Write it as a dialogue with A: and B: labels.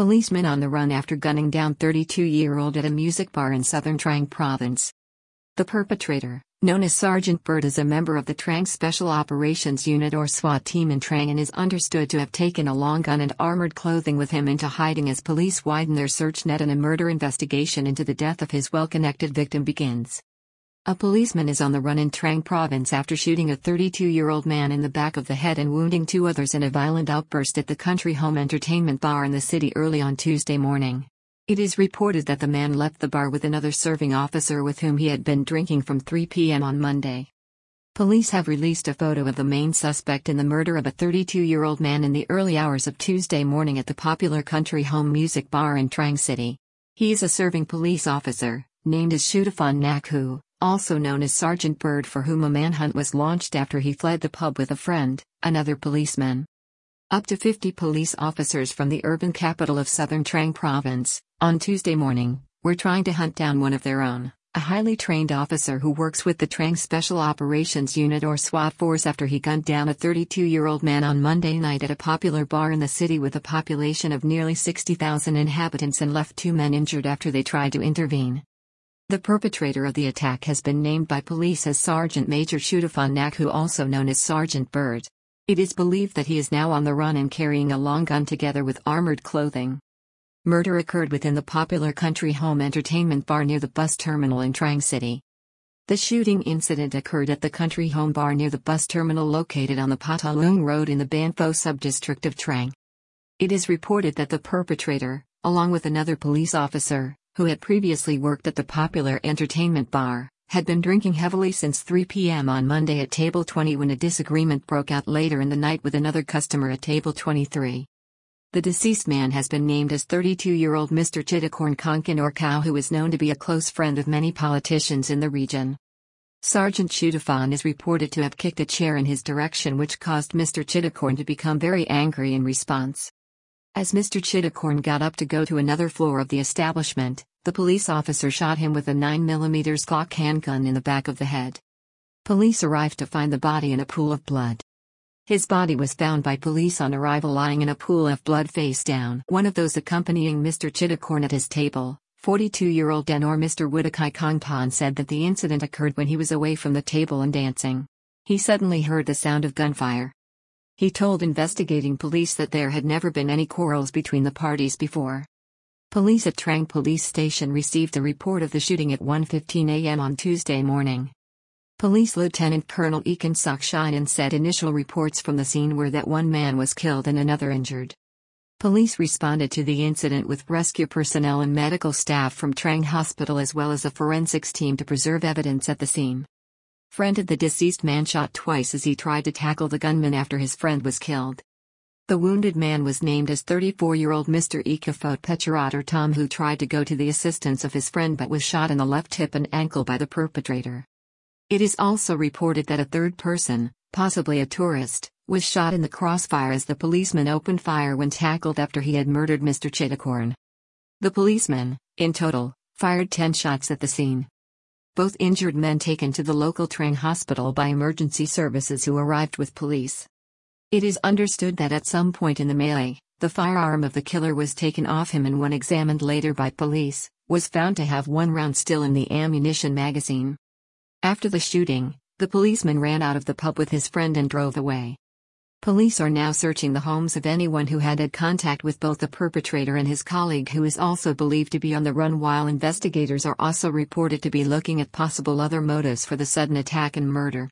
A: Policeman on the run after gunning down 32-year-old at a music bar in southern Trang province. The perpetrator, known as Sergeant Bird is a member of the Trang Special Operations Unit or SWAT team in Trang and is understood to have taken a long gun and armored clothing with him into hiding as police widen their search net and a murder investigation into the death of his well-connected victim begins. A policeman is on the run in Trang province after shooting a 32-year-old man in the back of the head and wounding two others in a violent outburst at the country home entertainment bar in the city early on Tuesday morning. It is reported that the man left the bar with another serving officer with whom he had been drinking from 3 p.m. on Monday. Police have released a photo of the main suspect in the murder of a 32-year-old man in the early hours of Tuesday morning at the popular country home music bar in Trang City. He is a serving police officer, named as Shutafan Nakhu also known as Sergeant Bird, for whom a manhunt was launched after he fled the pub with a friend, another policeman. Up to 50 police officers from the urban capital of southern Trang province, on Tuesday morning, were trying to hunt down one of their own, a highly trained officer who works with the Trang Special Operations Unit or SWAT force after he gunned down a 32 year old man on Monday night at a popular bar in the city with a population of nearly 60,000 inhabitants and left two men injured after they tried to intervene. The perpetrator of the attack has been named by police as Sergeant Major Shutafan Nakhu also known as Sergeant Bird. It is believed that he is now on the run and carrying a long gun together with armored clothing. Murder occurred within the popular country home entertainment bar near the bus terminal in Trang City. The shooting incident occurred at the country home bar near the bus terminal located on the Patalung Road in the Ban Pho subdistrict of Trang. It is reported that the perpetrator, along with another police officer, who had previously worked at the popular entertainment bar, had been drinking heavily since 3 p.m. on Monday at Table 20 when a disagreement broke out later in the night with another customer at Table 23. The deceased man has been named as 32 year old Mr. Chittakorn Konkan or Cow, who is known to be a close friend of many politicians in the region. Sergeant Shutafan is reported to have kicked a chair in his direction, which caused Mr. Chittakorn to become very angry in response. As Mr. Chittakorn got up to go to another floor of the establishment, the police officer shot him with a 9mm Glock handgun in the back of the head. Police arrived to find the body in a pool of blood. His body was found by police on arrival lying in a pool of blood face down. One of those accompanying Mr. Chittakorn at his table, 42-year-old Denor Mr. Woodakai Kongpan said that the incident occurred when he was away from the table and dancing. He suddenly heard the sound of gunfire. He told investigating police that there had never been any quarrels between the parties before. Police at Trang Police Station received a report of the shooting at 1:15 a.m. on Tuesday morning. Police Lieutenant Colonel Ekan Sukshinan said initial reports from the scene were that one man was killed and another injured. Police responded to the incident with rescue personnel and medical staff from Trang Hospital as well as a forensics team to preserve evidence at the scene. Friend of the deceased man shot twice as he tried to tackle the gunman after his friend was killed. The wounded man was named as 34-year-old Mr. Ikafot Pecharotter Tom who tried to go to the assistance of his friend but was shot in the left hip and ankle by the perpetrator. It is also reported that a third person, possibly a tourist, was shot in the crossfire as the policeman opened fire when tackled after he had murdered Mr. Chittakorn. The policeman, in total, fired 10 shots at the scene both injured men taken to the local Trang hospital by emergency services who arrived with police. It is understood that at some point in the melee, the firearm of the killer was taken off him and when examined later by police, was found to have one round still in the ammunition magazine. After the shooting, the policeman ran out of the pub with his friend and drove away. Police are now searching the homes of anyone who had had contact with both the perpetrator and his colleague, who is also believed to be on the run, while investigators are also reported to be looking at possible other motives for the sudden attack and murder.